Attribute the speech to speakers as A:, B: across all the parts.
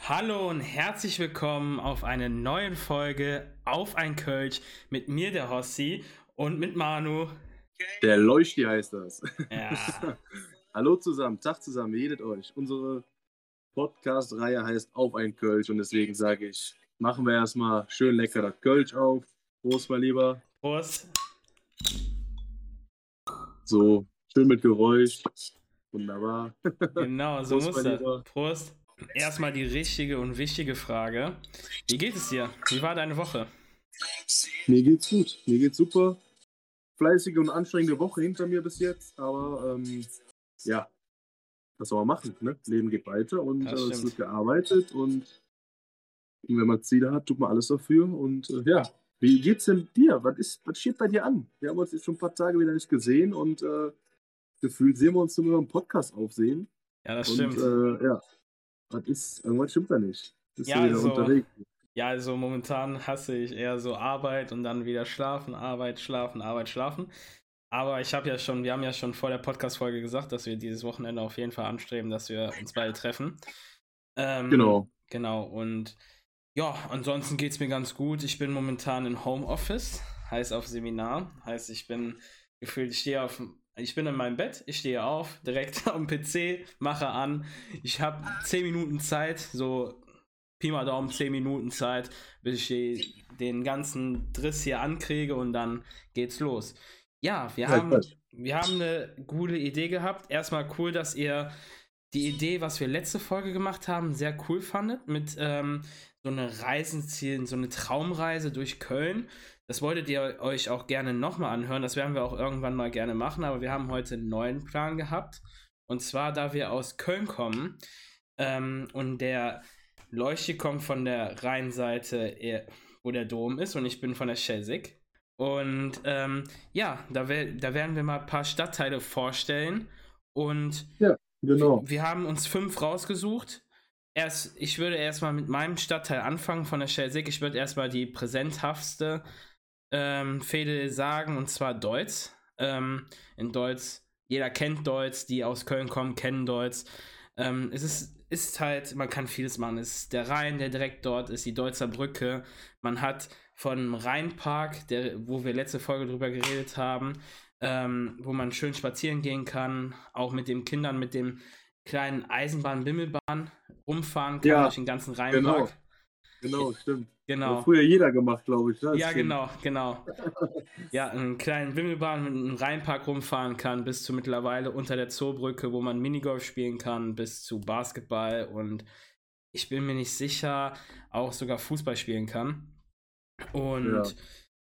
A: Hallo und herzlich willkommen auf eine neue Folge auf ein Kölsch mit mir, der Hossi, und mit Manu.
B: Der Leuchti heißt das.
A: Ja.
B: Hallo zusammen, Tag zusammen, wie jedet euch? Unsere Podcast-Reihe heißt Auf ein Kölsch und deswegen sage ich, machen wir erstmal schön lecker das Kölsch auf. Prost, mein Lieber.
A: Prost.
B: So, schön mit Geräusch. Wunderbar.
A: Genau, so
B: Prost,
A: muss das. Prost. Erstmal die richtige und wichtige Frage. Wie geht es dir? Wie war deine Woche?
B: Mir geht's gut, mir geht's super. Fleißige und anstrengende Woche hinter mir bis jetzt, aber ähm, ja, was soll man machen? Ne? Leben geht weiter und
A: Das
B: äh, es wird gearbeitet und wenn man Ziele hat, tut man alles dafür und äh, ja. Wie geht's denn dir? Was, ist, was steht bei dir an? Wir haben uns jetzt schon ein paar Tage wieder nicht gesehen und äh, gefühlt sehen wir uns nur im Podcast aufsehen.
A: Ja, das
B: und
A: stimmt.
B: Äh, ja, was ist, irgendwas stimmt da nicht. Bist
A: Ja,
B: du wieder
A: also-
B: unterwegs?
A: Ja, also momentan hasse ich eher so Arbeit und dann wieder schlafen, Arbeit, schlafen, Arbeit, schlafen. Aber ich habe ja schon, wir haben ja schon vor der Podcast-Folge gesagt, dass wir dieses Wochenende auf jeden Fall anstreben, dass wir uns beide treffen. Ähm,
B: Genau.
A: Genau, und ja, ansonsten geht es mir ganz gut. Ich bin momentan in Homeoffice, heißt auf Seminar. Heißt, ich bin gefühlt, ich stehe auf, ich bin in meinem Bett, ich stehe auf, direkt am PC, mache an. Ich habe 10 Minuten Zeit, so Pi mal Daumen 10 Minuten Zeit, bis ich den ganzen Driss hier ankriege und dann geht's los. Ja, wir haben, wir haben eine gute Idee gehabt. Erstmal cool, dass ihr die Idee, was wir letzte Folge gemacht haben, sehr cool fandet. Mit ähm, so eine Reisenziel, so eine Traumreise durch Köln. Das wolltet ihr euch auch gerne nochmal anhören. Das werden wir auch irgendwann mal gerne machen. Aber wir haben heute einen neuen Plan gehabt. Und zwar, da wir aus Köln kommen ähm, und der Leuchte kommt von der Rheinseite, wo der Dom ist, und ich bin von der Schelsig. Und ähm, ja, da, da werden wir mal ein paar Stadtteile vorstellen. Und
B: Genau.
A: wir haben uns fünf rausgesucht. Erst, ich würde erstmal mit meinem Stadtteil anfangen von der Schelsig. Ich würde erstmal die präsenthaftste ähm, Fehde sagen, und zwar Deutz. Ähm, in Deutz, jeder kennt Deutz, die aus Köln kommen, kennen Deutz. Ähm, es ist, ist halt, man kann vieles machen. Es ist der Rhein, der direkt dort ist, die Deutzer Brücke. Man hat vom Rheinpark, der, wo wir letzte Folge drüber geredet haben, ähm, wo man schön spazieren gehen kann, auch mit den Kindern, mit dem kleinen Eisenbahn-Bimmelbahn rumfahren kann
B: Ja,
A: durch den ganzen Rheinpark.
B: Genau, stimmt.
A: Genau.
B: Hat früher jeder gemacht, glaube ich. ne?
A: Ja, genau, genau. Ja, einen kleinen Wimmelbahn mit einem Rheinpark rumfahren kann, bis zu mittlerweile unter der Zoobrücke, wo man Minigolf spielen kann, bis zu Basketball und ich bin mir nicht sicher, auch sogar Fußball spielen kann. Und
B: Ja.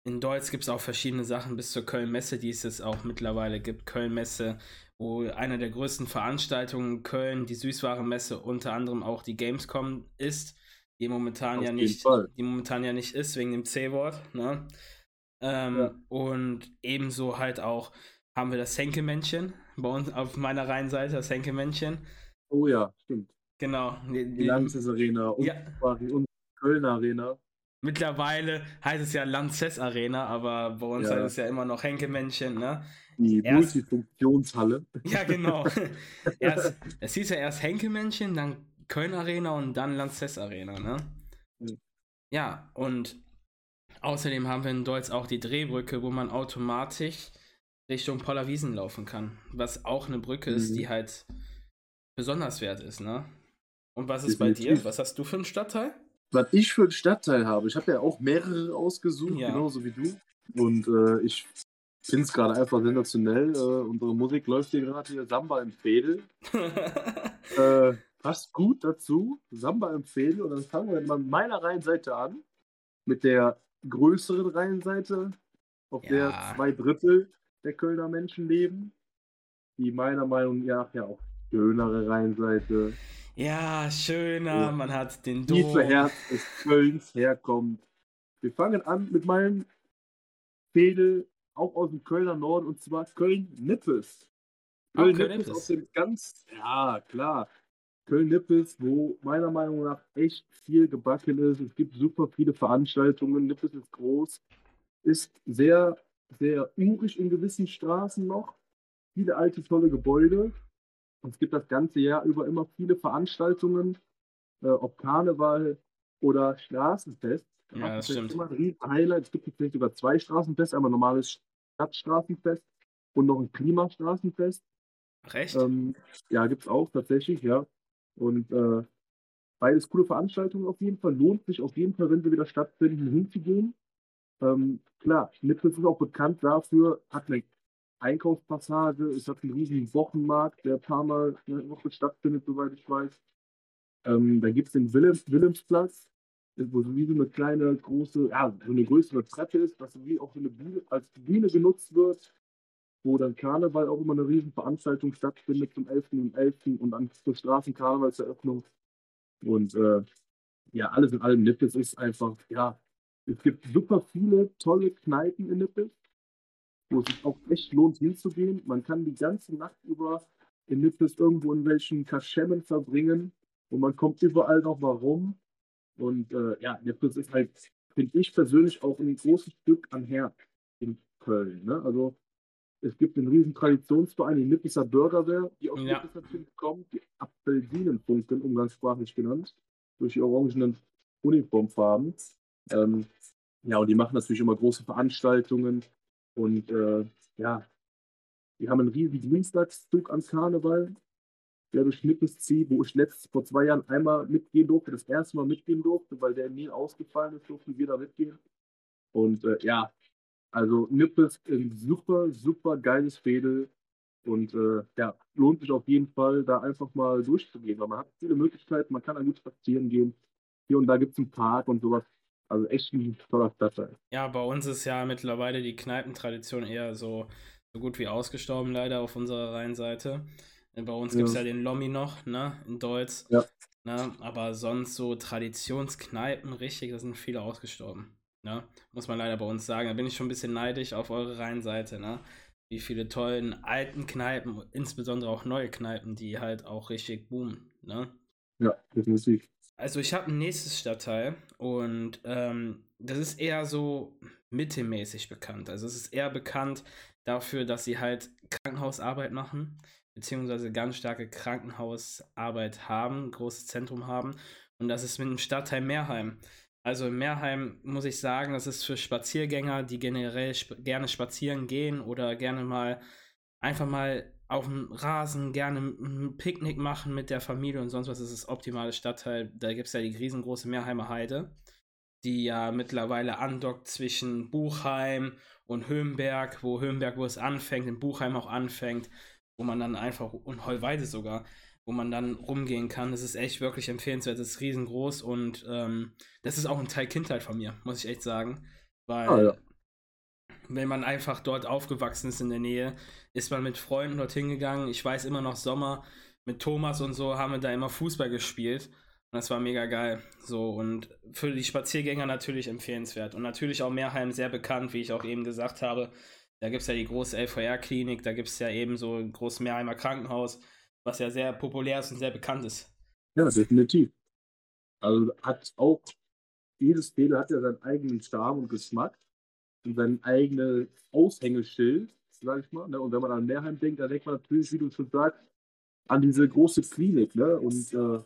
A: in Deutsch gibt es auch verschiedene Sachen, bis zur Köln-Messe, die es jetzt auch mittlerweile gibt. Köln-Messe, wo eine der größten Veranstaltungen in Köln, die Süßwarenmesse, unter anderem auch die Gamescom ist, die momentan
B: Auf
A: ja nicht,
B: Fall.
A: die momentan ja nicht ist, wegen dem C-Wort. Ne? Ähm,
B: Ja.
A: Und ebenso halt auch haben wir das Henke-Männchen bei uns auf meiner Rheinseite, das Henke-Männchen.
B: Oh ja, stimmt.
A: Genau. Die,
B: Die Lanxess Arena und,
A: Ja.
B: und Kölner Arena.
A: Mittlerweile heißt es ja Lanxess Arena, aber bei uns
B: Ja.
A: heißt es ja immer noch Henke-Männchen, ne?
B: Die
A: Erst-
B: Multifunktionshalle.
A: Ja, genau. erst, es hieß ja erst Henke-Männchen, dann Köln Arena und dann Lanxess Arena, ne?
B: Mhm.
A: Ja, und außerdem haben wir in Deutsch auch die Drehbrücke, wo man automatisch Richtung Pollerwiesen laufen kann. Was auch eine Brücke ist,
B: Mhm.
A: die halt besonders wert ist, ne? Und was ist bei dir?
B: Definitiv.
A: Was hast du für einen Stadtteil?
B: Was ich für einen Stadtteil habe, ich habe ja auch mehrere ausgesucht,
A: Ja.
B: genauso wie du. Und äh, ich finde es gerade einfach sensationell. Äh, unsere Musik läuft hier gerade hier, Samba im Fädel. Äh, passt gut dazu, Samba Fädel. Und dann fangen wir mal mit meiner Rheinseite an, mit der größeren Rheinseite, auf
A: Ja.
B: der zwei Drittel der Kölner Menschen leben. Die meiner Meinung nach ja auch schönere Rheinseite,
A: ja, schöner,
B: Ja.
A: man hat den
B: tiefe
A: Dom.
B: Herz des Kölns herkommt. Wir fangen an mit meinem Fädel, auch aus dem Kölner Norden, und zwar Köln-Nippes. Köln-Nippes aus dem ganz, ja klar, Köln-Nippes, wo meiner Meinung nach echt viel gebacken ist. Es gibt super viele Veranstaltungen. Nippes ist groß, ist sehr, sehr urig in gewissen Straßen noch. Viele alte, tolle Gebäude. Und es gibt das ganze Jahr über immer viele Veranstaltungen. äh, ob Karneval oder Straßenfest.
A: Ja, das stimmt.
B: Immer ein riesen Highlight. Es gibt vielleicht sogar zwei Straßenfeste, einmal normales Stadtstraßenfest und noch ein Klimastraßenfest.
A: Recht?
B: Ähm, ja, gibt es auch tatsächlich, ja. Und äh, beides coole Veranstaltungen auf jeden Fall. Lohnt sich auf jeden Fall, wenn sie wieder stattfinden, hinzugehen. Ähm, klar, Nippes ist auch bekannt dafür, hat eine Einkaufspassage, es hat einen riesigen Wochenmarkt, der ein paar Mal in der Woche stattfindet, soweit ich weiß. Ähm, da gibt es den Willems, Willemsplatz, wo so wie so eine kleine, große, ja, so eine größere Treppe ist, was wie auch so eine Bühne, als Bühne genutzt wird, wo dann Karneval auch immer eine riesen Veranstaltung stattfindet zum 11.11. .11. und dann zur Straßenkarnevalseröffnung. Und äh, ja, alles in allem, Nippes ist einfach, ja, es gibt super viele tolle Kneipen in Nippes, wo es sich auch echt lohnt hinzugehen. Man kann die ganze Nacht über in Nippes irgendwo in welchen Kaschemmen verbringen und man kommt überall noch mal rum. Und äh, ja, Nippes ist halt, finde ich persönlich, auch ein großes Stück an Herz in Köln. Ne? Also es gibt einen riesen Traditionsverein, die Nippeser Bürgerwehr, die aus ja. Kommt, die Apfelsinenfunken, umgangssprachlich genannt, durch die orangenen Uniformfarben. Ähm, ja, und die machen natürlich immer große Veranstaltungen und äh, ja, die haben einen riesen Dienstagszug am Karneval, der durch Nippes zieht, wo ich letztes vor zwei Jahren einmal mitgehen durfte, das erste Mal mitgehen durfte, weil der Nil ausgefallen ist, durften wir da mitgehen. Und äh, ja, also Nippes ein super, super geiles Fädel. Und äh, ja, lohnt sich auf jeden Fall, da einfach mal durchzugehen, weil man hat viele Möglichkeiten, man kann da gut spazieren gehen. Hier und da gibt es einen Park und sowas. Also echt ein toller Stadtteil.
A: Ja, bei uns ist ja mittlerweile die Kneipentradition eher so, so gut wie ausgestorben, leider auf unserer Rheinseite. Bei uns gibt es ja. ja den Lommi noch, ne, in Deutsch.
B: Ja.
A: Ne, aber sonst so Traditionskneipen, richtig, da sind viele ausgestorben. Ne? Muss man leider bei uns sagen. Da bin ich schon ein bisschen neidisch auf eure Rheinseite, ne? Wie viele tollen alten Kneipen, insbesondere auch neue Kneipen, die halt auch richtig boomen, ne?
B: Ja, definitiv.
A: Also ich habe ein nächstes Stadtteil und ähm, das ist eher so mittelmäßig bekannt. Also es ist eher bekannt dafür, dass sie halt Krankenhausarbeit machen, beziehungsweise ganz starke Krankenhausarbeit haben, großes Zentrum haben. Und das ist mit dem Stadtteil Meerheim. Also in Meerheim muss ich sagen, das ist für Spaziergänger, die generell sp gerne spazieren gehen oder gerne mal einfach mal auf dem Rasen gerne ein Picknick machen mit der Familie und sonst was. Ist das optimale Stadtteil. Da gibt es ja die riesengroße Meerheimer Heide, die ja mittlerweile andockt zwischen Buchheim und Höhenberg, wo Höhenberg, wo es anfängt, in Buchheim auch anfängt, wo man dann einfach, und Heuweide sogar, wo man dann rumgehen kann. Das ist echt wirklich empfehlenswert. Das ist riesengroß und ähm, das ist auch ein Teil Kindheit von mir, muss ich echt sagen. Weil, ah, ja. wenn man einfach dort aufgewachsen ist in der Nähe, ist man mit Freunden dorthin gegangen. Ich weiß immer noch Sommer mit Thomas und so haben wir da immer Fußball gespielt. Und das war mega geil. So, und für die Spaziergänger natürlich empfehlenswert. Und natürlich auch Meerheim sehr bekannt, wie ich auch eben gesagt habe. Da gibt es ja die große LVR-Klinik, da gibt es ja eben so ein großes Meerheimer Krankenhaus was ja sehr populär ist und sehr bekannt ist.
B: Ja, definitiv. Also hat auch, jedes Fehler hat ja seinen eigenen Charme und Geschmack und sein eigenes Aushängeschild, sag ich mal. Ne? Und wenn man an Mehrheim denkt, dann denkt man natürlich, wie du schon sagst, an diese große Klinik. Ne? Und äh,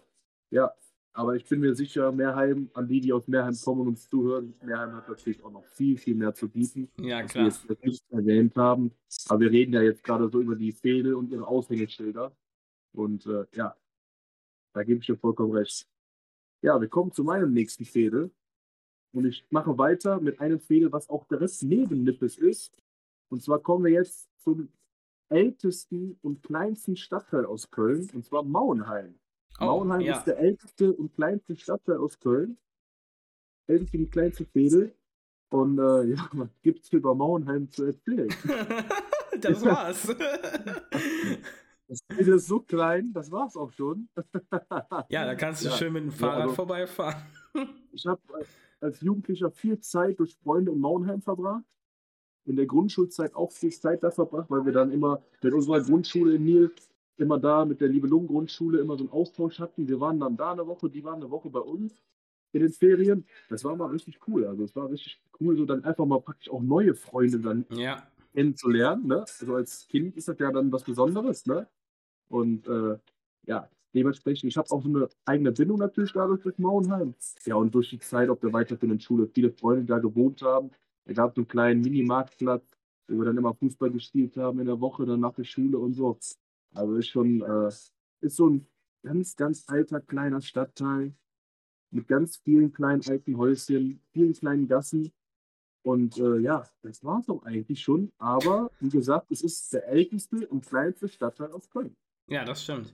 B: ja, aber ich bin mir sicher, Mehrheim, an die, die aus Mehrheim kommen und uns zuhören, Mehrheim hat natürlich auch noch viel, viel mehr zu bieten.
A: Ja, klar.
B: Was wir jetzt nicht erwähnt haben. Aber wir reden ja jetzt gerade so über die Fehde und ihre Aushängeschilder. Und äh, ja, da gebe ich dir vollkommen recht. Ja, wir kommen zu meinem nächsten Fädel. Und ich mache weiter mit einem Fädel, was auch direkt neben Nippes ist. Und zwar kommen wir jetzt zum ältesten und kleinsten Stadtteil aus Köln, und zwar Mauenheim. Oh, Mauenheim ja. ist der älteste und kleinste Stadtteil aus Köln. Älteste und kleinste Fädel. Und äh, ja, was gibt es über Mauenheim zu erzählen?
A: das war's.
B: Das Bild ist so klein, das war's auch schon.
A: ja, da kannst du ja. schön mit dem Fahrrad ja, also, vorbeifahren.
B: ich habe als Jugendlicher viel Zeit durch Freunde in Maunheim verbracht. In der Grundschulzeit auch viel Zeit da verbracht, weil wir dann immer mit unserer Grundschule in Nil immer da mit der Liebelungen Grundschule immer so einen Austausch hatten. Wir waren dann da eine Woche, die waren eine Woche bei uns in den Ferien. Das war mal richtig cool. Also es war richtig cool, so dann einfach mal praktisch auch neue Freunde dann
A: ja.
B: kennenzulernen. Ne? Also als Kind ist das ja dann was Besonderes. Ne? Und äh, ja, dementsprechend, ich habe auch so eine eigene Bindung natürlich dadurch durch Mauenheim. Ja, und durch die Zeit auf der weiterführenden Schule viele Freunde da gewohnt haben. Da gab es einen kleinen Mini-Marktplatz, wo wir dann immer Fußball gespielt haben in der Woche, dann nach der Schule und so. Also ist schon, äh, ist so ein ganz, ganz alter kleiner Stadtteil mit ganz vielen kleinen alten Häuschen, vielen kleinen Gassen. Und äh, ja, das war es auch eigentlich schon. Aber wie gesagt, es ist der älteste und kleinste Stadtteil aus Köln.
A: Ja, das stimmt.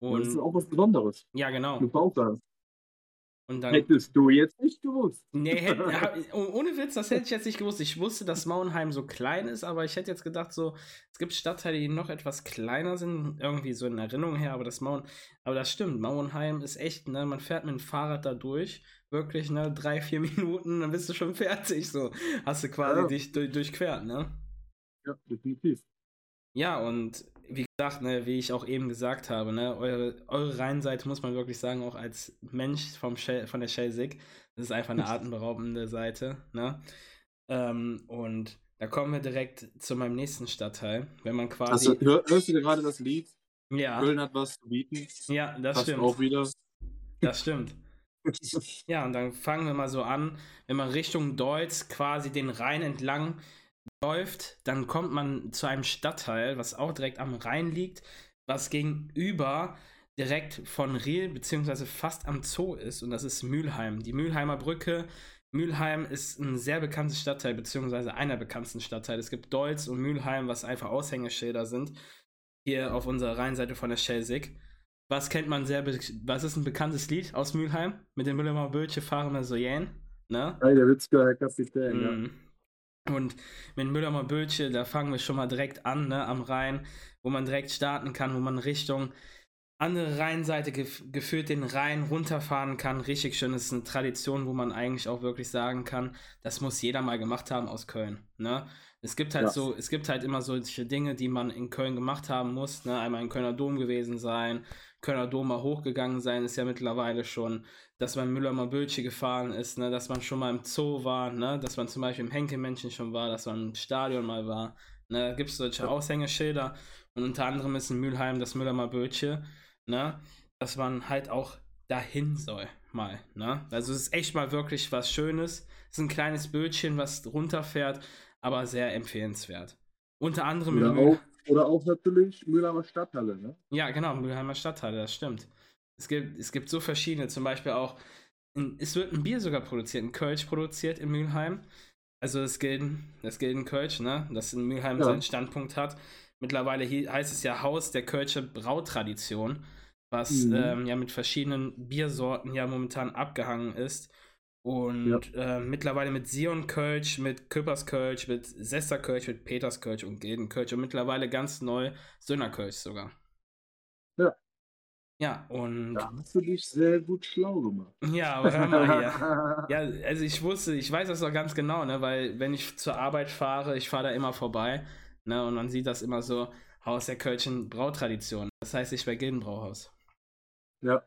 B: Und das ist auch was Besonderes.
A: Ja, genau.
B: Man auch sagen.
A: Und dann,
B: Hättest du jetzt nicht gewusst.
A: nee, hätte, oh, ohne Witz, das hätte ich jetzt nicht gewusst. Ich wusste, dass Mauenheim so klein ist, aber ich hätte jetzt gedacht, so, es gibt Stadtteile, die noch etwas kleiner sind, irgendwie so in Erinnerung her, aber das Mauen, aber das stimmt, Mauenheim ist echt, ne, man fährt mit dem Fahrrad da durch, wirklich, ne, drei, vier Minuten, dann bist du schon fertig, so, hast du quasi
B: Ja.
A: dich durch, durchquert, ne?
B: Ja, definitiv.
A: Ja, und wie gesagt, ne, wie ich auch eben gesagt habe, ne, eure, eure Rheinseite muss man wirklich sagen, auch als Mensch vom Shell, von der Shellsig, das ist einfach eine atemberaubende Seite, ne? Ähm, und da kommen wir direkt zu meinem nächsten Stadtteil, wenn man quasi.
B: Du, hör, hörst du gerade das Lied?
A: ja,
B: Köln hat was zu bieten.
A: ja, das
B: Passt
A: stimmt.
B: auch wieder.
A: Das stimmt. Ja, und dann fangen wir mal so an, wenn man Richtung Deutz quasi den Rhein entlang läuft, dann kommt man zu einem Stadtteil, was auch direkt am Rhein liegt, was gegenüber direkt von Riel beziehungsweise fast am Zoo ist und das ist Mülheim. Die Mülheimer Brücke. Mülheim ist ein sehr bekanntes Stadtteil, beziehungsweise einer bekanntesten Stadtteile. Es gibt Deutz und Mülheim, was einfach Aushängeschilder sind. Hier auf unserer Rheinseite von der Schelsig. Was kennt man sehr, was ist ein bekanntes Lied aus Mülheim? Mit dem Mülheimer Bötche fahren wir so jähn, ne?
B: Hey, der Witzke, Herr Kapitän, ja.
A: Und mit Mülheimer Bötche, da fangen wir schon mal direkt an, ne, am Rhein, wo man direkt starten kann, wo man Richtung andere Rheinseite gef geführt den Rhein runterfahren kann. Richtig schön, das ist eine Tradition, wo man eigentlich auch wirklich sagen kann, das muss jeder mal gemacht haben aus Köln, ne? Es gibt halt
B: Ja.
A: so, es gibt halt immer solche Dinge, die man in Köln gemacht haben muss, ne? Einmal in Kölner Dom gewesen sein, Kölner Dom mal hochgegangen sein, ist ja mittlerweile schon, dass man Müller mal Bötche gefahren ist, ne? dass man schon mal im Zoo war, ne? dass man zum Beispiel im Henkelmännchen schon war, dass man im Stadion mal war. Ne? Da gibt es solche. Aushängeschilder und unter anderem ist in Mülheim das Müller mal Bötche, ne? dass man halt auch dahin soll mal. Ne? Also es ist echt mal wirklich was Schönes. Es ist ein kleines Bötchen, was runterfährt, aber sehr empfehlenswert. Unter anderem
B: Oder auch, oder auch natürlich Mühlheimer Stadthalle, ne?
A: ja, genau, Mülheimer Stadtteile, das stimmt. Es gibt, es gibt so verschiedene, zum Beispiel auch, es wird ein Bier sogar produziert, ein Kölsch produziert in Mülheim. Also das gilt in Kölsch, ne? Das in Mülheim
B: Ja.
A: seinen Standpunkt hat. Mittlerweile heißt es ja Haus der Kölsche Brautradition, was
B: Mhm.
A: ähm, ja mit verschiedenen Biersorten ja momentan abgehangen ist. Und äh, mittlerweile mit Sion Kölsch, mit Köpers Kölsch, mit Sester Kölsch, mit Peters Kölsch und Gilden Kölsch und mittlerweile ganz neu Söhner Kölsch sogar.
B: Ja.
A: Ja, und
B: Da hast du dich sehr gut schlau gemacht.
A: ja, aber hör mal hier. Ja, also ich wusste, ich weiß das doch ganz genau, ne, weil wenn ich zur Arbeit fahre, ich fahre da immer vorbei, ne, und man sieht das immer so, Haus der Kölschen Brautradition. Das heißt, ich bei Gildenbrauhaus.
B: Ja.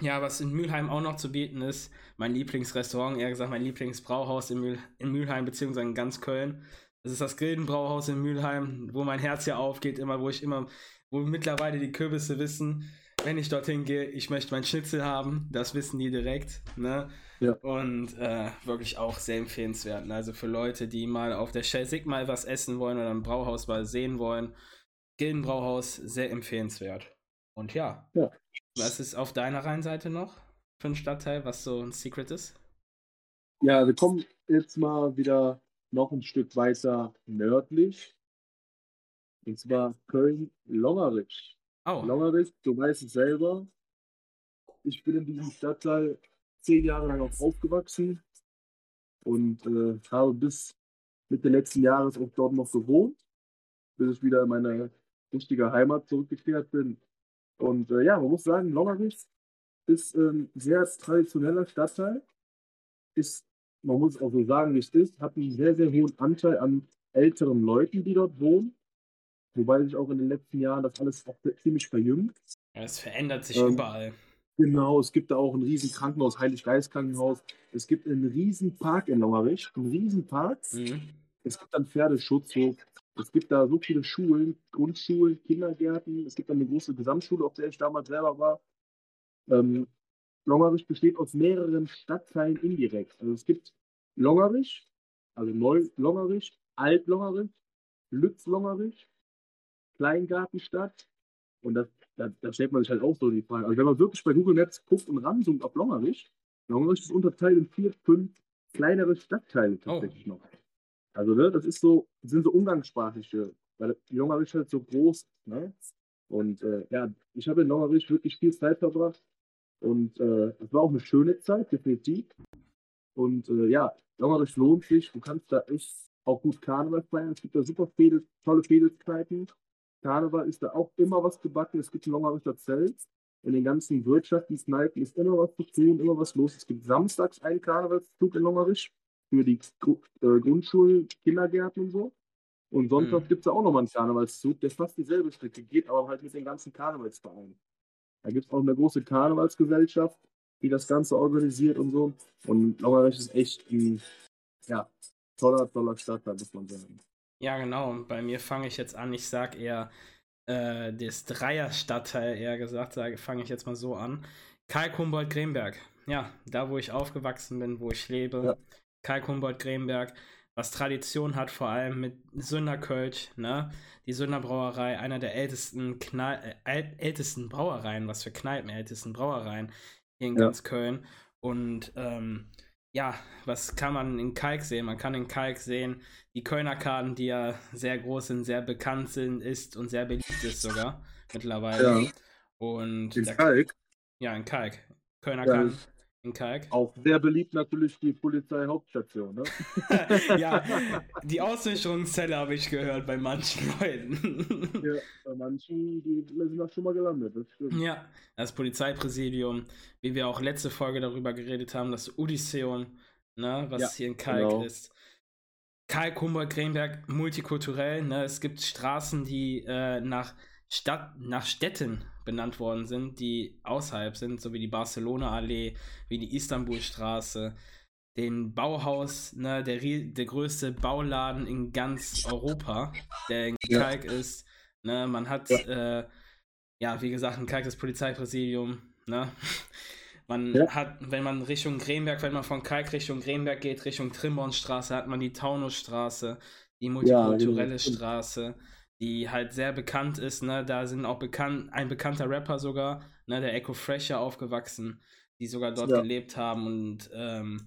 A: Ja, was in Mülheim auch noch zu bieten ist, mein Lieblingsrestaurant, eher gesagt mein Lieblingsbrauhaus in, Mühl, in Mülheim, beziehungsweise in ganz Köln. Das ist das Gildenbrauhaus in Mülheim, wo mein Herz ja aufgeht, immer, wo ich immer, wo mittlerweile die Kürbisse wissen, wenn ich dorthin gehe, ich möchte mein Schnitzel haben, das wissen die direkt, ne?
B: Ja.
A: Und äh, wirklich auch sehr empfehlenswert. ne? Also für Leute, die mal auf der Shell mal was essen wollen oder ein Brauhaus mal sehen wollen, Gildenbrauhaus, sehr empfehlenswert. Und ja,
B: Ja.
A: Was ist auf deiner Rheinseite noch für ein Stadtteil, was so ein Secret ist?
B: Ja, wir kommen jetzt mal wieder noch ein Stück weiter nördlich. Und zwar Köln-Longerich.
A: Oh,
B: Longerich, du weißt es selber. Ich bin in diesem Stadtteil zehn Jahre lang auch aufgewachsen und äh, habe bis Mitte letzten Jahres auch dort noch gewohnt, bis ich wieder in meine richtige Heimat zurückgekehrt bin. Und äh, ja, man muss sagen, Longerich ist ein sehr traditioneller Stadtteil. Ist, man muss auch so sagen, wie es ist, hat einen sehr, sehr hohen Anteil an älteren Leuten, die dort wohnen. Wobei sich auch in den letzten Jahren das alles auch ziemlich verjüngt.
A: ja, es verändert sich
B: Ähm,
A: überall.
B: Genau, es gibt da auch ein riesen Krankenhaus, Heilig-Geist-Krankenhaus. Es gibt einen riesen Park in Longerich, einen riesen Park.
A: Mhm.
B: Es gibt dann Pferdeschutzhof. Es gibt da so viele Schulen, Grundschulen, Kindergärten. Es gibt eine große Gesamtschule, auf der ich damals selber war. Ähm, Longerich besteht aus mehreren Stadtteilen indirekt. Also es gibt Longerich, also Neu-Longerich, Alt-Longerich, Lütz-Longerich, Kleingartenstadt. Und das, da, da, stellt man sich halt auch so die Frage. Also wenn man wirklich bei Google Maps guckt und ranzoomt auf Longerich, Longerich ist unterteilt in vier, fünf kleinere Stadtteile oh. tatsächlich oh. noch. Also, ne, das ist so, sind so umgangssprachliche, weil Longerich halt so groß ne? Und äh, ja, ich habe in Longerich wirklich viel Zeit verbracht. Und äh, es war auch eine schöne Zeit, definitiv. Und äh, ja, Longerich lohnt sich. Du kannst da echt auch gut Karneval feiern. Es gibt da super viele, tolle Fädelzeiten. Karneval ist da auch immer was gebacken. Es gibt ein Longericher Zelt. In den ganzen Wirtschaftskneipen ist immer was zu tun, immer was los. Es gibt samstags einen Karnevalszug in Longerich für die äh, Grundschulen, Kindergärten und so. Und Sonntag mhm. gibt es auch nochmal einen Karnevalszug, der fast dieselbe Strecke geht, aber halt mit den ganzen Karnevalsvereinen. Da gibt es auch eine große Karnevalsgesellschaft, die das Ganze organisiert und so. Und Longerich ist echt ein ja, toller, toller Stadtteil, muss man sagen.
A: Ja, genau. Und bei mir fange ich jetzt an, ich sag eher äh, das Dreier-Stadtteil, eher gesagt, fange ich jetzt mal so an. Kalk Humboldt Gremberg. Ja, da wo ich aufgewachsen bin, wo ich lebe. Ja. Kalk Humboldt Gremberg, was Tradition hat, vor allem mit Sünderkölsch, ne? Die Sünderbrauerei, einer der ältesten, Knall äh, ältesten Brauereien, was für Kneipen, ältesten Brauereien hier in ja. ganz Köln. Und ähm, ja, was kann man in Kalk sehen? Man kann in Kalk sehen, die Kölner Karten, die ja sehr groß sind, sehr bekannt sind, ist und sehr beliebt ist sogar mittlerweile. Ja. Und
B: in Kalk?
A: Ja, in Kalk. Kölner ja. Karten in Kalk.
B: Auch sehr beliebt natürlich die Polizeihauptstation, ne?
A: ja, die Auswäschungszelle habe ich gehört bei manchen Leuten.
B: ja, bei manchen, die sind da schon mal gelandet, das
A: stimmt. Ja, das Polizeipräsidium, wie wir auch letzte Folge darüber geredet haben, das Odysseum, ne, was ja, hier in Kalk genau. ist. Kalk, Humboldt, Greenberg, multikulturell, ne? Es gibt Straßen, die äh, nach Stadt, nach Städten benannt worden sind, die außerhalb sind, so wie die Barcelona-Allee, wie die Istanbulstraße, den Bauhaus, ne, der, der größte Bauladen in ganz Europa, der in ja. Kalk ist. Ne, man hat, ja. Äh, ja, wie gesagt, in Kalk das Polizeipräsidium. Ne? Man ja. hat, wenn man Richtung Gremberg, wenn man von Kalk Richtung Gremberg geht, Richtung Trimbornstraße, hat man die Taunusstraße, die multikulturelle ja, Straße die halt sehr bekannt ist, ne? Da sind auch bekannt, ein bekannter Rapper sogar, ne, der Echo Fresher aufgewachsen, die sogar dort ja. gelebt haben und ähm,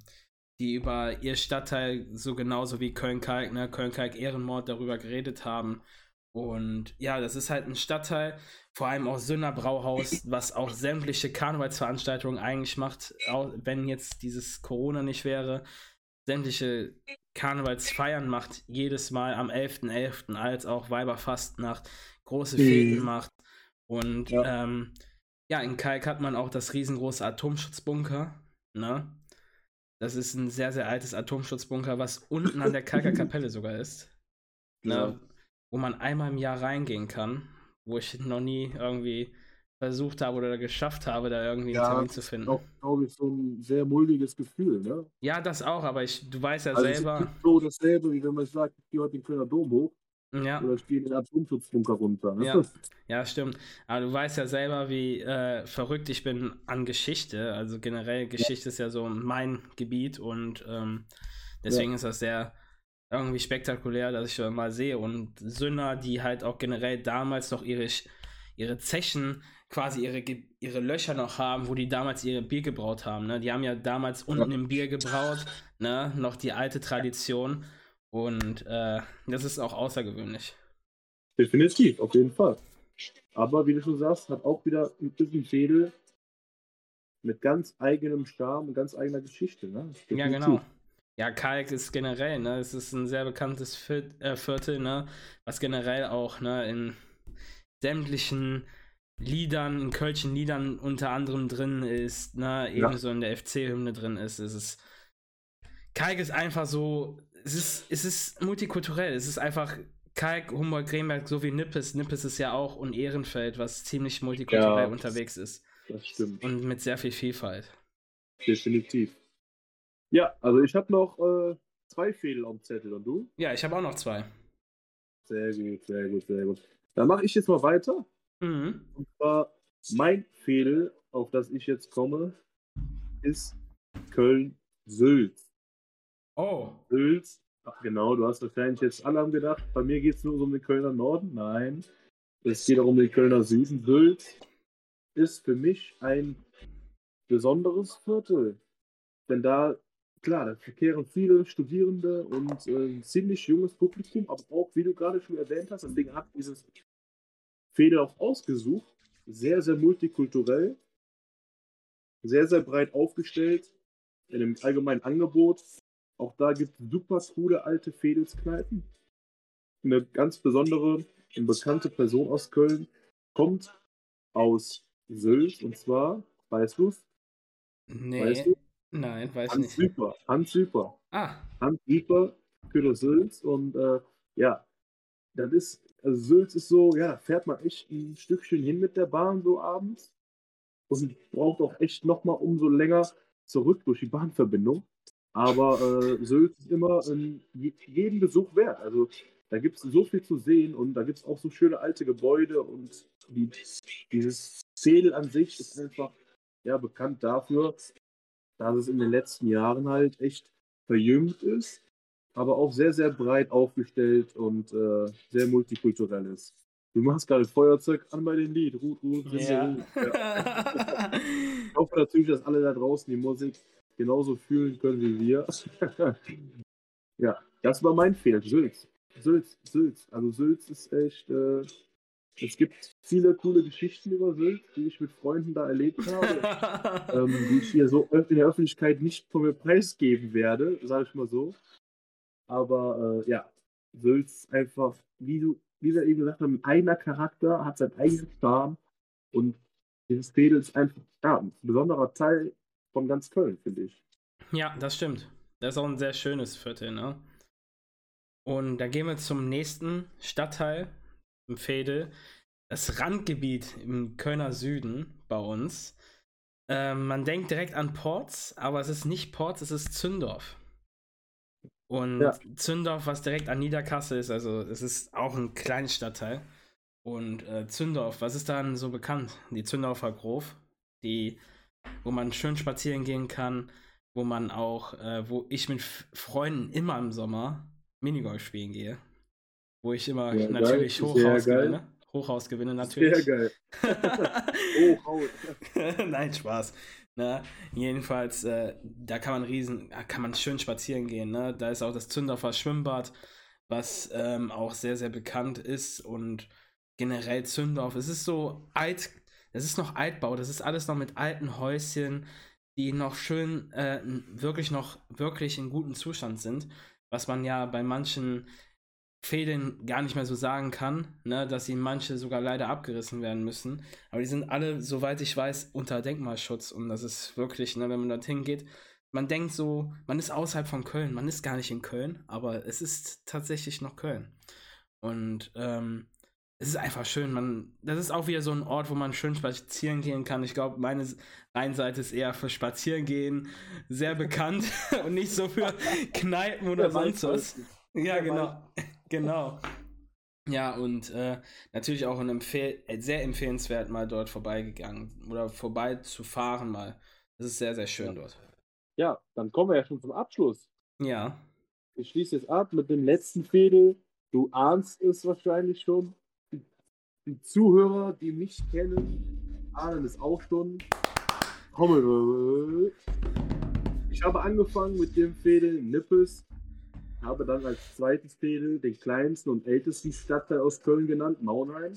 A: die über ihr Stadtteil so genauso wie Köln-Kalk, ne, Köln-Kalk Ehrenmord darüber geredet haben. Und ja, das ist halt ein Stadtteil, vor allem auch Sünner Brauhaus, was auch sämtliche Karnevalsveranstaltungen eigentlich macht, auch wenn jetzt dieses Corona nicht wäre, sämtliche Karnevalsfeiern macht, jedes Mal am 11.11. .11. als auch Weiberfastnacht, große mhm. Feten macht. Und ja. Ähm, ja, in Kalk hat man auch das riesengroße Atomschutzbunker. Ne? Das ist ein sehr, sehr altes Atomschutzbunker, was unten an der Kalker Kapelle sogar ist. Ne? Ja. Wo man einmal im Jahr reingehen kann. Wo ich noch nie irgendwie versucht habe oder geschafft habe, da irgendwie einen ja, Termin zu finden.
B: Auch, glaube ich, so ein sehr mulmiges Gefühl, ne?
A: Ja, das auch, aber ich, du weißt ja also selber.
B: Es ist so dasselbe, wie wenn man sagt, ich gehe heute den Kölner Dom hoch.
A: Ja.
B: Oder spiele den Atomschutzbunker runter.
A: Ne? Ja. ja, stimmt. Aber du weißt ja selber, wie äh, verrückt ich bin an Geschichte. Also generell, Geschichte ja. ist ja so mein Gebiet und ähm, deswegen ja. ist das sehr irgendwie spektakulär, dass ich mal sehe. Und Sünder, die halt auch generell damals noch ihre, ihre Zechen quasi ihre, ihre Löcher noch haben, wo die damals ihr Bier gebraut haben. Ne? Die haben ja damals unten im Bier gebraut, ne? noch die alte Tradition. Und äh, das ist auch außergewöhnlich.
B: Definitiv, auf jeden Fall. Aber wie du schon sagst, hat auch wieder ein bisschen Fädel mit ganz eigenem Charme und ganz eigener Geschichte. Ne?
A: Ja, genau. Ja, Kalk ist generell, ne? Es ist ein sehr bekanntes äh, Viertel, ne? Was generell auch, ne, in sämtlichen Liedern, in Kölschen Liedern unter anderem drin ist, ne, ebenso ja. in der FC-Hymne drin ist. Es ist. Kalk ist einfach so. Es ist, es ist multikulturell. Es ist einfach Kalk, Humboldt, Gremberg, so wie Nippes. Nippes ist ja auch und Ehrenfeld, was ziemlich multikulturell ja, unterwegs ist.
B: Das stimmt.
A: Und mit sehr viel Vielfalt.
B: Definitiv. Ja, also ich habe noch äh, zwei Fädel am Zettel und du?
A: Ja, ich habe auch noch zwei.
B: Sehr gut, sehr gut, sehr gut. Dann mache ich jetzt mal weiter.
A: Mhm.
B: Und zwar mein Fehler, auf das ich jetzt komme, ist Köln-Sülz.
A: Oh.
B: Sülz, ach genau, du hast wahrscheinlich jetzt alle haben gedacht, bei mir geht es nur um den Kölner Norden. Nein, es geht auch um den Kölner Süden. Sülz ist für mich ein besonderes Viertel. Denn da, klar, da verkehren viele Studierende und äh, ein ziemlich junges Publikum, aber auch, wie du gerade schon erwähnt hast, deswegen hat dieses Fehler auch ausgesucht. Sehr, sehr multikulturell, sehr, sehr breit aufgestellt in einem allgemeinen Angebot. Auch da gibt es super coole alte Fedelskneipen. Eine ganz besondere und bekannte Person aus Köln kommt aus Sylt und zwar, weißt du es?
A: Nee.
B: Weißt du?
A: Nein, weiß
B: Hans
A: nicht.
B: Süper. Hans Süper.
A: Ah.
B: Hans Köder Sülz und äh, ja, das ist, also Sülz ist so, ja, fährt man echt ein Stückchen hin mit der Bahn so abends und braucht auch echt nochmal umso länger zurück durch die Bahnverbindung. Aber äh, Sülz ist immer je- jeden Besuch wert. Also da gibt es so viel zu sehen und da gibt es auch so schöne alte Gebäude und die, dieses Zedel an sich ist einfach ja, bekannt dafür, dass es in den letzten Jahren halt echt verjüngt ist, aber auch sehr, sehr breit aufgestellt und äh, sehr multikulturell ist. Du machst gerade Feuerzeug an bei dem Lied. Ruth, Ruth,
A: Ja.
B: Ruth. ja. Ich hoffe natürlich, dass alle da draußen die Musik genauso fühlen können wie wir. ja, das war mein Fehler. Sülz. Sülz, Sülz. Also Sülz ist echt. Äh, es gibt viele coole Geschichten über Sülz, die ich mit Freunden da erlebt habe ähm, die ich hier so in der Öffentlichkeit nicht von mir preisgeben werde, sage ich mal so. Aber äh, ja, Sülz einfach, wie du, wie wir eben gesagt haben, eigener Charakter, hat seinen eigenen Charme und dieses Fädel ist einfach ja, ein besonderer Teil von ganz Köln, finde ich.
A: Ja, das stimmt. Das ist auch ein sehr schönes Viertel, ne? Und dann gehen wir zum nächsten Stadtteil im Fädel. Das Randgebiet im Kölner Süden bei uns. Ähm, man denkt direkt an Ports, aber es ist nicht Ports, es ist Zündorf. Und
B: Ja.
A: Zündorf, was direkt an Niederkassel ist, also es ist auch ein kleines Stadtteil. Und äh, Zündorf, was ist dann so bekannt? Die Zündorfer Grof, die, wo man schön spazieren gehen kann, wo man auch, äh, wo ich mit Freunden immer im Sommer Minigolf spielen gehe. Wo ich immer
B: Ja, geil.
A: natürlich
B: Sehr
A: Hochhaus
B: geil.
A: gewinne. Hochhaus gewinne natürlich.
B: Sehr geil. Hau.
A: Nein, Spaß. Ne? Jedenfalls, äh, da kann man riesen, kann man schön spazieren gehen. Ne? Da ist auch das Zündorfer Schwimmbad, was ähm, auch sehr, sehr bekannt ist und generell Zündorf. Es ist so alt, es ist noch Altbau, das ist alles noch mit alten Häuschen, die noch schön, äh, wirklich noch, wirklich in gutem Zustand sind, was man ja bei manchen Fädeln gar nicht mehr so sagen kann, ne, dass sie manche sogar leider abgerissen werden müssen. Aber die sind alle, soweit ich weiß, unter Denkmalschutz. Und das ist wirklich, ne, wenn man dorthin geht, man denkt so, man ist außerhalb von Köln. Man ist gar nicht in Köln, aber es ist tatsächlich noch Köln. Und ähm, es ist einfach schön. Man, das ist auch wieder so ein Ort, wo man schön spazieren gehen kann. Ich glaube, meine Rheinseite ist eher für Spazierengehen sehr bekannt und nicht so für Kneipen oder
B: Der
A: sonst was. Ja, genau. genau. Ja, und äh, natürlich auch ein empfehl äh, sehr empfehlenswert, mal dort vorbeigegangen oder vorbei zu fahren mal. Das ist sehr, sehr schön
B: Ja.
A: dort.
B: Ja, dann kommen wir ja schon zum Abschluss.
A: Ja.
B: Ich schließe jetzt ab mit dem letzten Fädel. Du ahnst es wahrscheinlich schon. Die, Zuhörer, die mich kennen, ahnen es auch schon. Trommelwirbel. Ich habe angefangen mit dem Fädel Nippes, habe dann als zweites Fädel den kleinsten und ältesten Stadtteil aus Köln genannt, Maunheim.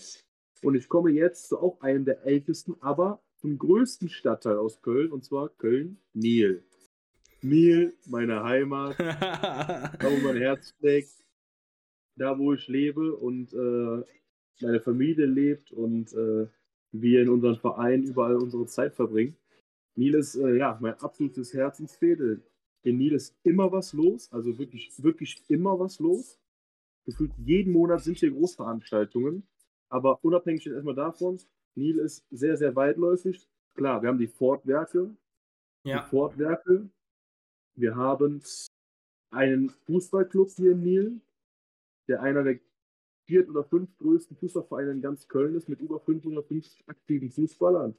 B: Und ich komme jetzt zu auch einem der ältesten, aber zum größten Stadtteil aus Köln, und zwar Köln-Niel. Niel, meine Heimat, da wo mein Herz schlägt, da wo ich lebe und äh, meine Familie lebt und äh, wir in unserem Verein überall unsere Zeit verbringen. Nil ist äh, ja mein absolutes Herzensfädel. In Nil ist immer was los, also wirklich, wirklich immer was los. Gefühlt jeden Monat sind hier Großveranstaltungen, aber unabhängig jetzt erstmal davon, Nil ist sehr, sehr weitläufig. Klar, wir haben die Fortwerke,
A: ja.
B: die Fortwerke. Wir haben einen Fußballclub hier in Nil, der einer der viert- oder fünftgrößten Fußballverein in ganz Köln ist, mit über 550 aktiven Fußballern.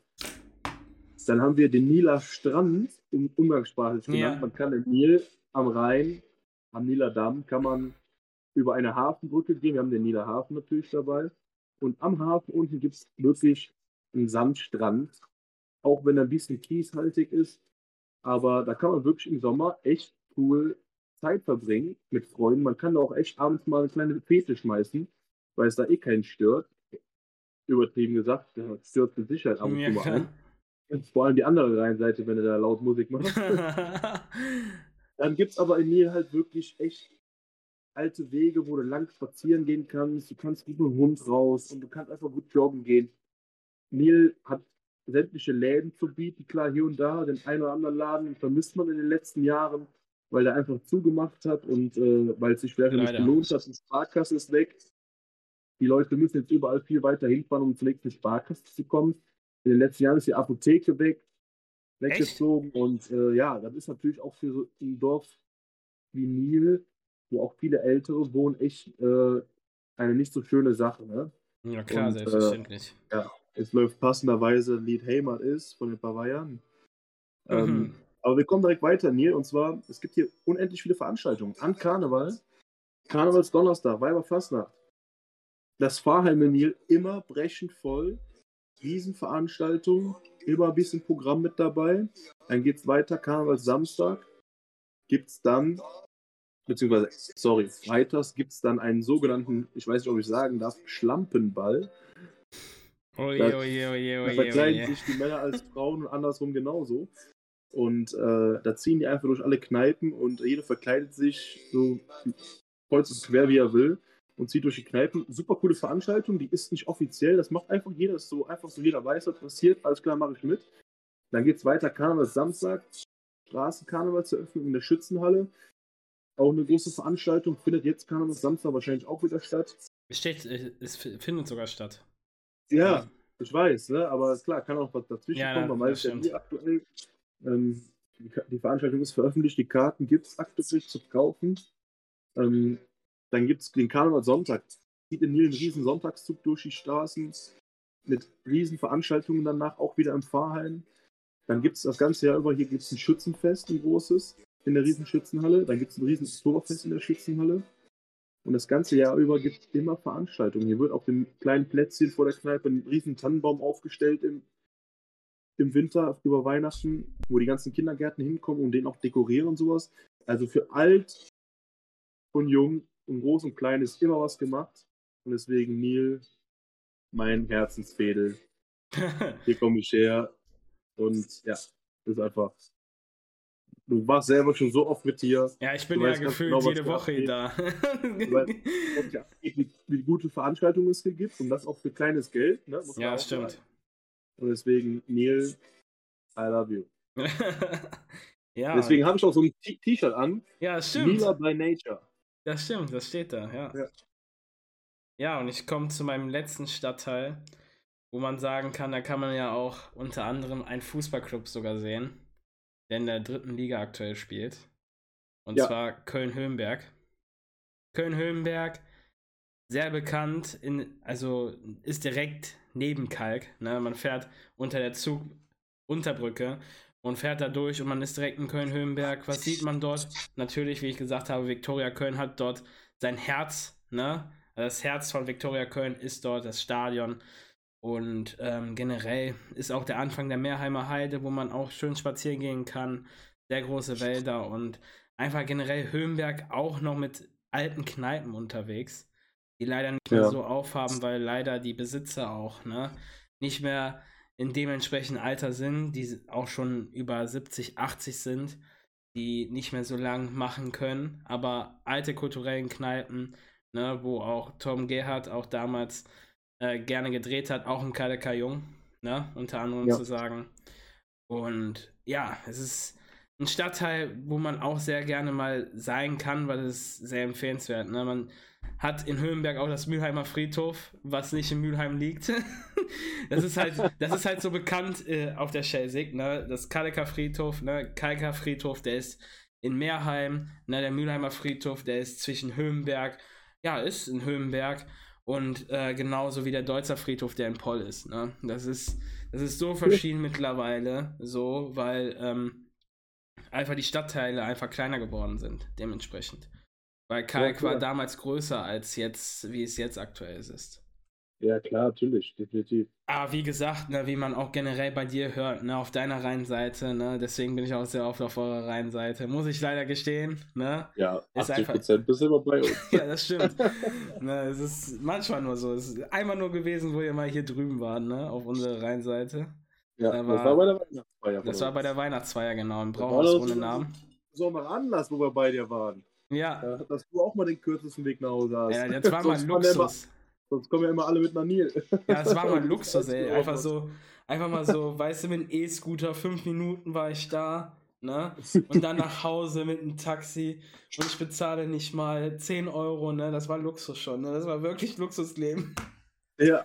B: Dann haben wir den Nieler Strand, um, umgangssprachlich genannt.
A: Ja.
B: Man kann den Nil am Rhein, am Nieler Damm, kann man über eine Hafenbrücke gehen. Wir haben den Nieler Hafen natürlich dabei. Und am Hafen unten gibt es wirklich einen Sandstrand, auch wenn er ein bisschen kieshaltig ist. Aber da kann man wirklich im Sommer echt cool Zeit verbringen mit Freunden. Man kann da auch echt abends mal eine kleine Fete schmeißen, weil es da eh keinen stört. Übertrieben gesagt, stört mit Sicherheit ab und zu mal ein. Vor allem die andere Rheinseite, wenn du da laut Musik machst. Dann gibt es aber in Nil halt wirklich echt alte Wege, wo du lang spazieren gehen kannst. Du kannst gut mit dem Hund raus und du kannst einfach gut joggen gehen. Nil hat sämtliche Läden zu bieten, klar hier und da. Den einen oder anderen Laden vermisst man in den letzten Jahren, weil der einfach zugemacht hat und äh, weil es sich vielleicht nicht gelohnt hat. Die Sparkasse ist weg. Die Leute müssen jetzt überall viel weiter hinfahren, um zur nächsten Sparkasse zu kommen. In den letzten Jahren ist die Apotheke weg, weggezogen. Und äh, ja, das ist natürlich auch für so ein Dorf wie Nil, wo auch viele Ältere wohnen, echt äh, eine nicht so schöne Sache. Ne?
A: ja, klar,
B: Und,
A: selbstverständlich.
B: Es läuft passenderweise Lied Heimat ist von den Bavarianen. Ähm,
A: Mhm.
B: aber wir kommen direkt weiter, Neil. Und zwar, es gibt hier unendlich viele Veranstaltungen. An Karneval, Karnevalsdonnerstag, Weiberfastnacht. Das Fahrheim in Nil immer brechend voll. Riesenveranstaltungen, immer ein bisschen Programm mit dabei. Dann geht's weiter, Karnevalssamstag. Gibt's dann, beziehungsweise, sorry, freitags gibt's dann einen sogenannten, ich weiß nicht, ob ich sagen darf, Schlampenball.
A: Oje,
B: da-
A: oje, oje,
B: Da
A: oje,
B: verkleiden
A: oje.
B: sich die Männer als Frauen und andersrum genauso. Und äh, da ziehen die einfach durch alle Kneipen und jeder verkleidet sich so kreuz und quer, wie er will und zieht durch die Kneipen. Super coole Veranstaltung, die ist nicht offiziell, das macht einfach jeder, ist so einfach so jeder weiß, was passiert, alles klar, mache ich mit. Dann geht es weiter, Karneval Samstag, Straßenkarnevalseröffnung in der Schützenhalle. Auch eine große Veranstaltung, findet jetzt Karneval Samstag wahrscheinlich auch wieder statt.
A: Es steht, es findet sogar statt.
B: Ja, ich weiß, ne? aber ist klar, kann auch was dazwischen
A: Ja,
B: kommen, man weiß ja nie aktuell. Ähm, die Veranstaltung ist veröffentlicht, die Karten gibt es aktuell zu kaufen. Ähm, dann gibt es den Karneval Sonntag. Zieht in Nil einen riesen Sonntagszug durch die Straßen mit riesen Veranstaltungen danach, auch wieder im Pfarrheim. Dann gibt es das ganze Jahr über, hier gibt es ein Schützenfest, ein großes, in der riesen Schützenhalle. Dann gibt es ein riesen Oktoberfest in der Schützenhalle. Und das ganze Jahr über gibt es immer Veranstaltungen. Hier wird auf dem kleinen Plätzchen vor der Kneipe ein riesen Tannenbaum aufgestellt im, im Winter über Weihnachten, wo die ganzen Kindergärten hinkommen und den auch dekorieren und sowas. Also für alt und jung und groß und klein ist immer was gemacht. Und deswegen Neil, mein Herzensfädel. Hier komme ich her. Und ja, das ist einfach. Du warst selber schon so oft mit hier.
A: ja, ich bin
B: Du
A: ja gefühlt
B: genau,
A: jede Woche da.
B: weißt- Ja, wie, wie gute Veranstaltungen es hier gibt und das auch für kleines Geld. Ne,
A: ja, stimmt.
B: sagen. Und deswegen, Neil, I love you.
A: ja,
B: Deswegen habe ich auch so ein T-Shirt an.
A: ja, stimmt.
B: Nila by Nature.
A: Das stimmt, das steht da, ja.
B: Ja.
A: Ja, und ich komme zu meinem letzten Stadtteil, wo man sagen kann, da kann man ja auch unter anderem einen Fußballclub sogar sehen, der in der dritten Liga aktuell spielt. Und
B: Ja.
A: zwar Köln-Höhenberg. Köln-Höhenberg, sehr bekannt, in, also ist direkt neben Kalk. Ne? Man fährt unter der Zug-Unterbrücke und fährt da durch und man ist direkt in Köln-Höhenberg. Was sieht man dort? Natürlich, wie ich gesagt habe, Viktoria Köln hat dort sein Herz, ne? Das Herz von Viktoria Köln ist dort das Stadion. Und ähm, generell ist auch der Anfang der Meerheimer Heide, wo man auch schön spazieren gehen kann. Sehr große Wälder und einfach generell Höhenberg auch noch mit alten Kneipen unterwegs, die leider nicht mehr
B: Ja.
A: so aufhaben, weil leider die Besitzer auch ne, nicht mehr in dementsprechend Alter sind, die auch schon über 70, 80 sind, die nicht mehr so lang machen können. Aber alte kulturellen Kneipen, ne, wo auch Tom Gerhardt auch damals äh, gerne gedreht hat, auch im KDK Jung, ne, unter anderem
B: Ja.
A: zu sagen. Und ja, es ist ein Stadtteil, wo man auch sehr gerne mal sein kann, weil es sehr empfehlenswert. Ne? Man hat in Höhenberg auch das Mülheimer Friedhof, was nicht in Mülheim liegt. das ist halt, das ist halt so bekannt äh, auf der Schelsig, ne? Das Kalker Friedhof, ne? Kalker Friedhof, der ist in Meerheim, ne? Der Mülheimer Friedhof, der ist zwischen Höhenberg, ja, ist in Höhenberg. Und äh, genauso wie der Deutzer Friedhof, der in Poll ist. Ne? Das ist, das ist so verschieden mittlerweile, so, weil ähm, einfach die Stadtteile einfach kleiner geworden sind, dementsprechend. Weil Kalk ja, war damals größer als jetzt, wie es jetzt aktuell ist.
B: Ja, klar, natürlich, definitiv.
A: Aber wie gesagt, ne, wie man auch generell bei dir hört, ne, auf deiner Rheinseite, ne, deswegen bin ich auch sehr oft auf eurer Rheinseite, muss ich leider gestehen, ne?
B: Ja, 80 Prozent bist immer bei uns.
A: ja, das stimmt. ne, es ist manchmal nur so. Es ist einmal nur gewesen, wo ihr mal hier drüben wart, ne, auf unserer Rheinseite.
B: Ja, da war, das war bei der Weihnachtsfeier.
A: Das war bei der Weihnachtsfeier, genau, im Brauhaus ohne so Namen.
B: Besonderer Anlass, wo wir bei dir waren.
A: Ja.
B: ja. Dass du auch mal den kürzesten Weg nach Hause hast.
A: Ja, jetzt war mal Luxus.
B: Sonst kommen ja immer alle mit nach Nil.
A: Ja, es war mal Luxus, ey. Einfach so, einfach mal so, weißt du, mit einem E-Scooter, fünf Minuten war ich da, ne? Und dann nach Hause mit einem Taxi und ich bezahle nicht mal 10 Euro, ne? Das war Luxus schon, ne? Das war wirklich Luxusleben.
B: Ja.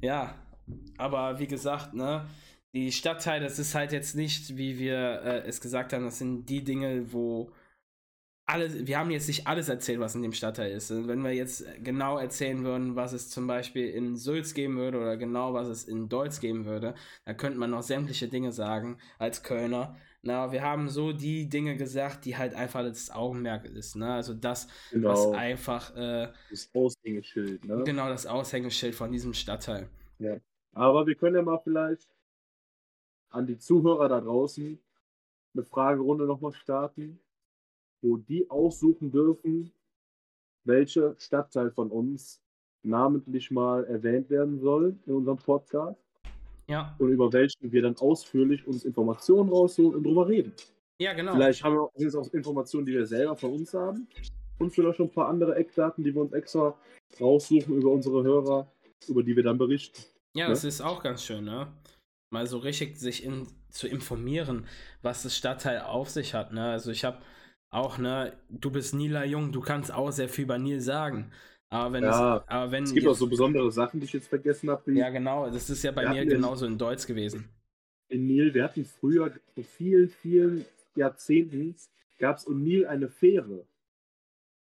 A: ja, aber wie gesagt, ne? Die Stadtteile, das ist halt jetzt nicht, wie wir äh, es gesagt haben, das sind die Dinge, wo alles, wir haben jetzt nicht alles erzählt, was in dem Stadtteil ist. Und wenn wir jetzt genau erzählen würden, was es zum Beispiel in Sülz geben würde oder genau was es in Deutz geben würde, da könnte man noch sämtliche Dinge sagen als Kölner. Na, wir haben so die Dinge gesagt, die halt einfach das Augenmerk ist. Ne? Also das, genau. was einfach. Äh,
B: das Aushängeschild, ne?
A: Genau, das Aushängeschild von diesem Stadtteil.
B: Ja. Aber wir können ja mal vielleicht an die Zuhörer da draußen eine Fragerunde nochmal starten wo die aussuchen dürfen, welcher Stadtteil von uns namentlich mal erwähnt werden soll in unserem Podcast.
A: Ja.
B: Und über welchen wir dann ausführlich uns Informationen rausholen und drüber reden.
A: Ja, genau.
B: Vielleicht haben wir auch, auch Informationen, die wir selber von uns haben. Und vielleicht schon ein paar andere Eckdaten, die wir uns extra raussuchen über unsere Hörer, über die wir dann berichten.
A: Ja, ne? das ist auch ganz schön, ne? Mal so richtig sich in, zu informieren, was das Stadtteil auf sich hat, ne? Also ich habe auch, ne, du bist Nila Jung, du kannst auch sehr viel über Nil sagen. Aber wenn,
B: ja,
A: es, aber wenn
B: es gibt jetzt, auch so besondere Sachen, die ich jetzt vergessen habe.
A: Ja, genau, das ist ja bei mir genauso in Deutsch gewesen.
B: In Nil, wir hatten früher, vor vielen, vielen Jahrzehnten, gab es in Nil eine Fähre,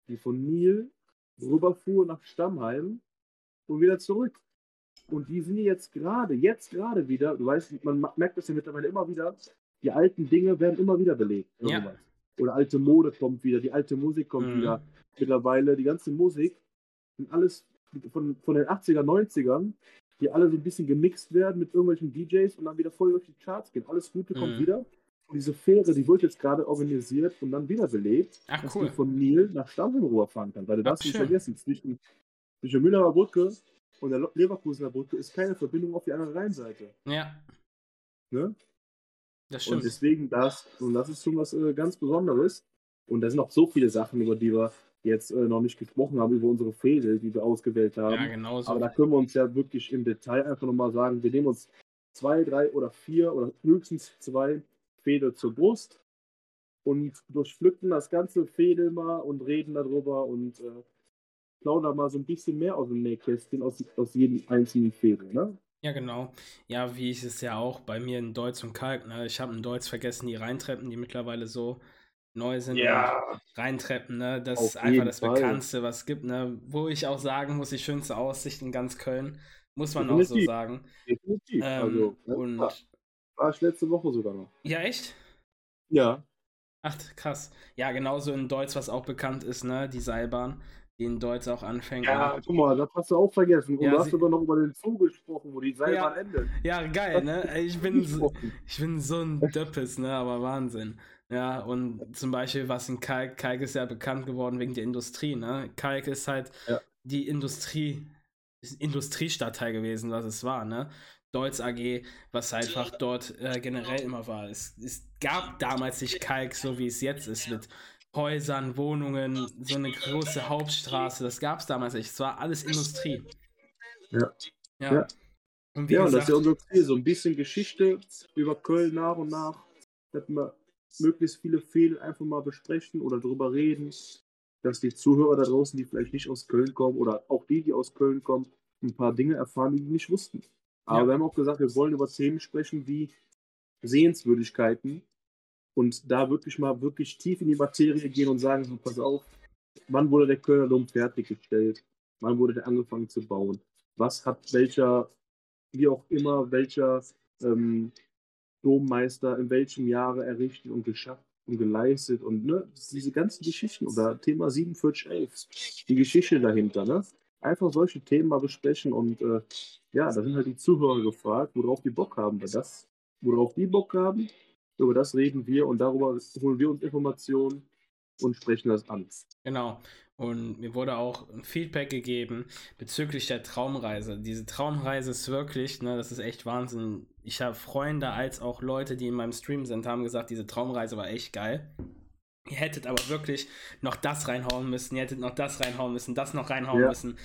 B: die von Nil rüberfuhr nach Stammheim und wieder zurück. Und die sind jetzt gerade, jetzt gerade wieder, du weißt, man merkt das ja mittlerweile immer wieder, die alten Dinge werden immer wieder belegt.
A: Ja.
B: Oder alte Mode kommt wieder, die alte Musik kommt mhm. wieder. Mittlerweile, die ganze Musik sind alles von, von den 80er, 90ern, die alle so ein bisschen gemixt werden mit irgendwelchen DJs und dann wieder voll durch die Charts gehen. Alles Gute mhm. kommt wieder. Und diese Fähre, die wird jetzt gerade organisiert und dann wieder belebt,
A: Ach,
B: dass
A: cool.
B: du von Nil nach Stammheim fahren kannst. Weil du darfst nicht vergessen, zwischen, zwischen Müllerer Brücke und der Leverkusener Brücke ist keine Verbindung auf die andere Rheinseite.
A: Ja.
B: Ne?
A: Das stimmt.
B: Und deswegen das, und das ist schon was äh, ganz Besonderes. Und da sind noch so viele Sachen, über die wir jetzt äh, noch nicht gesprochen haben, über unsere Fädel, die wir ausgewählt haben.
A: Ja, genau so.
B: Aber da können wir uns ja wirklich im Detail einfach nochmal sagen, wir nehmen uns zwei, drei oder vier oder höchstens zwei Fädel zur Brust und durchpflücken das ganze Fädel mal und reden darüber und äh, plaudern mal so ein bisschen mehr aus dem Nähkästchen aus, aus jedem einzelnen Fädel. Ne?
A: Ja, genau. Ja, wie ich es ja auch bei mir in Deutsch und Kalk, ne? Ich habe in Deutsch vergessen, die Rheintreppen, die mittlerweile so neu sind.
B: Ja.
A: Rheintreppen, ne? Das Auf ist einfach das Fall. Bekannteste, was es gibt, ne? Wo ich auch sagen muss, die schönste Aussicht in ganz Köln. Muss man Definitiv. auch so sagen.
B: Definitiv.
A: Ähm, also, ja, und
B: war ich letzte Woche sogar noch.
A: Ja, echt?
B: Ja.
A: Ach, krass. Ja, genauso in Deutsch, was auch bekannt ist, ne? Die Seilbahn die in Deutsch auch anfängt.
B: Ja, guck mal, das hast du auch vergessen. Und ja, du hast aber noch über den Zug gesprochen, wo die Seilbahn
A: ja,
B: endet.
A: Ja, geil, ne? Ich bin, so, ich bin so ein Döppes, ne? Aber Wahnsinn. Ja, und zum Beispiel, was in Kalk, Kalk ist ja bekannt geworden wegen der Industrie, ne? Kalk ist halt
B: ja.
A: die Industrie, Industriestadtteil gewesen, was es war, ne? Deutz AG, was einfach dort äh, generell immer war. Es, es gab damals nicht Kalk, so wie es jetzt ist, mit Häusern, Wohnungen, so eine große Hauptstraße. Das gab es damals nicht. Es war alles Industrie.
B: Ja.
A: Ja.
B: ja. Und, ja, gesagt, das ist ja unser Ziel. So ein bisschen Geschichte über Köln nach und nach. Dass wir möglichst viele Fehler einfach mal besprechen oder darüber reden. Dass die Zuhörer da draußen, die vielleicht nicht aus Köln kommen oder auch die, die aus Köln kommen, ein paar Dinge erfahren, die die nicht wussten. Aber ja. wir haben auch gesagt, wir wollen über Themen sprechen wie Sehenswürdigkeiten, und da wirklich mal wirklich tief in die Materie gehen und sagen, so, pass auf, wann wurde der Kölner Dom fertiggestellt? Wann wurde der angefangen zu bauen? Was hat welcher, wie auch immer, welcher ähm, Dommeister in welchem Jahre errichtet und geschafft und geleistet und ne, diese ganzen Geschichten oder Thema 4711, die Geschichte dahinter, ne? Einfach solche Themen mal besprechen und äh, ja, da sind halt die Zuhörer gefragt, worauf die Bock haben. Weil das, worauf die Bock haben, über das reden wir und darüber holen wir uns Informationen und sprechen das an.
A: Genau. Und mir wurde auch ein Feedback gegeben bezüglich der Traumreise. Diese Traumreise ist wirklich, ne, das ist echt Wahnsinn. Ich habe Freunde als auch Leute, die in meinem Stream sind, haben gesagt, diese Traumreise war echt geil. Ihr hättet aber wirklich noch das reinhauen müssen, ihr hättet noch das reinhauen müssen, das noch reinhauen ja. müssen.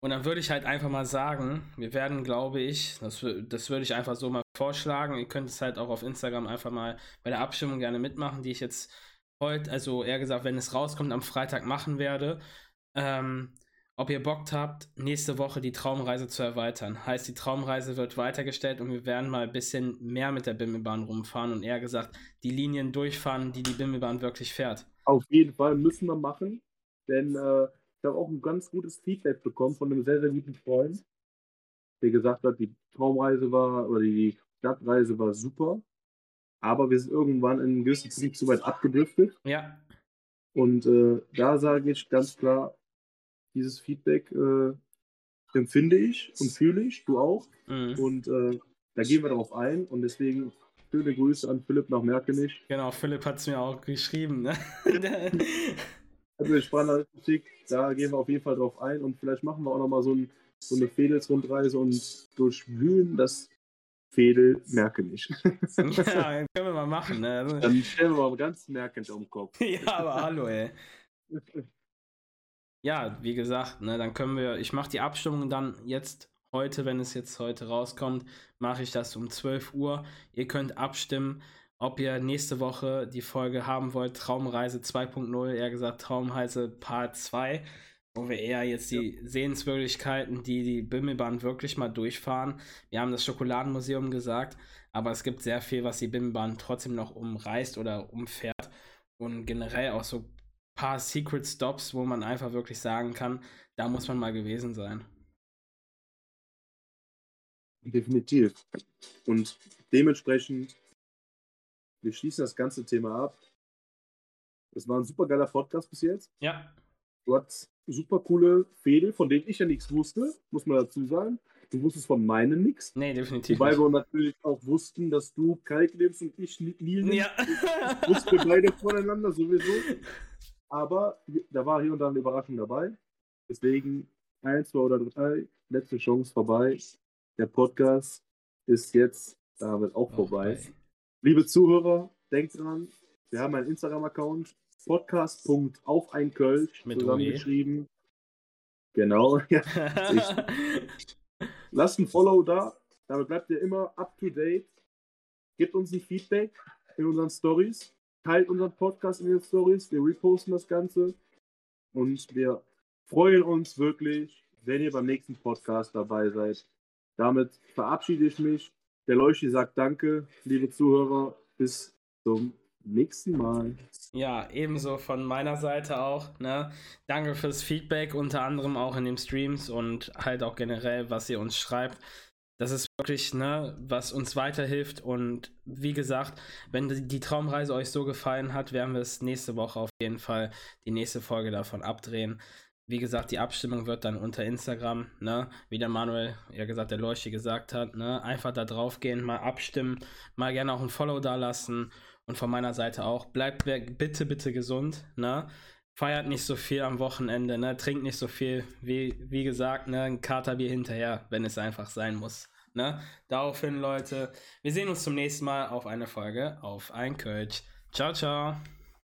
A: Und dann würde ich halt einfach mal sagen, wir werden, glaube ich, das, das würde ich einfach so mal vorschlagen. Ihr könnt es halt auch auf Instagram einfach mal bei der Abstimmung gerne mitmachen, die ich jetzt heute, also eher gesagt, wenn es rauskommt, am Freitag machen werde. Ähm, ob ihr Bock habt, nächste Woche die Traumreise zu erweitern. Heißt, die Traumreise wird weitergestellt und wir werden mal ein bisschen mehr mit der Bimmelbahn rumfahren und eher gesagt, die Linien durchfahren, die die Bimmelbahn wirklich fährt.
B: Auf jeden Fall müssen wir machen, denn äh, habe auch ein ganz gutes Feedback bekommen von einem sehr, sehr guten Freund, der gesagt hat, die Traumreise war oder die Stadtreise war super aber wir sind irgendwann in gewissen Punkt zu weit abgedriftet.
A: Ja.
B: Und äh, da sage ich ganz klar, dieses Feedback äh, empfinde ich und fühle ich, du auch. Mhm. Und äh, da gehen wir darauf ein und deswegen schöne Grüße an Philipp nach Merkenich.
A: Genau, Philipp hat es mir auch geschrieben. Ne?
B: also ich Sprachnachricht, da gehen wir auf jeden Fall drauf ein und vielleicht machen wir auch nochmal so, ein, so eine Fedels-Rundreise und durchwühlen das Fedel merke nicht.
A: ja, können wir mal machen. Ne?
B: Also Dann stellen wir mal ganz merkend um den Kopf.
A: ja, aber hallo, ey. Ja, wie gesagt, ne, dann können wir, ich mache die Abstimmung dann jetzt heute, wenn es jetzt heute rauskommt, mache ich das um 12 Uhr. Ihr könnt abstimmen, ob ihr nächste Woche die Folge haben wollt, Traumreise 2.0, eher gesagt Traumreise Part 2 wo wir eher jetzt die ja. Sehenswürdigkeiten, die die Bimmelbahn wirklich mal durchfahren. Wir haben das Schokoladenmuseum gesagt, aber es gibt sehr viel, was die Bimmelbahn trotzdem noch umreißt oder umfährt. Und generell auch so ein paar Secret Stops, wo man einfach wirklich sagen kann, da muss man mal gewesen sein.
B: Definitiv. Und dementsprechend, wir schließen das ganze Thema ab. Es war ein super geiler Podcast bis jetzt.
A: Ja.
B: Du hast super coole Fädel, von denen ich ja nichts wusste, muss man dazu sagen. Du wusstest von meinen nichts.
A: Nee, definitiv.
B: Wobei nicht. wir natürlich auch wussten, dass du Kalk nimmst und ich Lil.
A: Ja.
B: Wussten wir beide voneinander sowieso. Aber da war hier und da eine Überraschung dabei. Deswegen eins, zwei oder drei, letzte Chance vorbei. Der Podcast ist jetzt damit auch vorbei. Liebe Zuhörer, denkt dran, wir haben einen Instagram-Account, podcast.auf ein Kölsch zusammengeschrieben. Genau. Ja, Lasst ein Follow da. Damit bleibt ihr immer up to date. Gebt uns ein Feedback in unseren Stories. Teilt unseren Podcast in den Stories. Wir reposten das Ganze. Und wir freuen uns wirklich, wenn ihr beim nächsten Podcast dabei seid. Damit verabschiede ich mich. Der Leuchi sagt Danke, liebe Zuhörer. Bis zum nächsten Mal.
A: Ja, ebenso von meiner Seite auch. Ne? Danke fürs Feedback, unter anderem auch in den Streams und halt auch generell, was ihr uns schreibt. Das ist wirklich, ne, was uns weiterhilft. Und wie gesagt, wenn die Traumreise euch so gefallen hat, werden wir es nächste Woche auf jeden Fall die nächste Folge davon abdrehen. Wie gesagt, die Abstimmung wird dann unter Instagram, ne, wie der Manuel, ja gesagt, der Leuchte gesagt hat, ne, einfach da drauf gehen, mal abstimmen, mal gerne auch ein Follow da lassen und von meiner Seite auch, bleibt bitte, bitte gesund, ne? Feiert nicht so viel am Wochenende, ne? Trinkt nicht so viel, wie, wie gesagt, ne? Ein Katerbier hinterher, wenn es einfach sein muss. Ne? Daraufhin, Leute, wir sehen uns zum nächsten Mal auf eine Folge auf ein Kölsch. Ciao, ciao.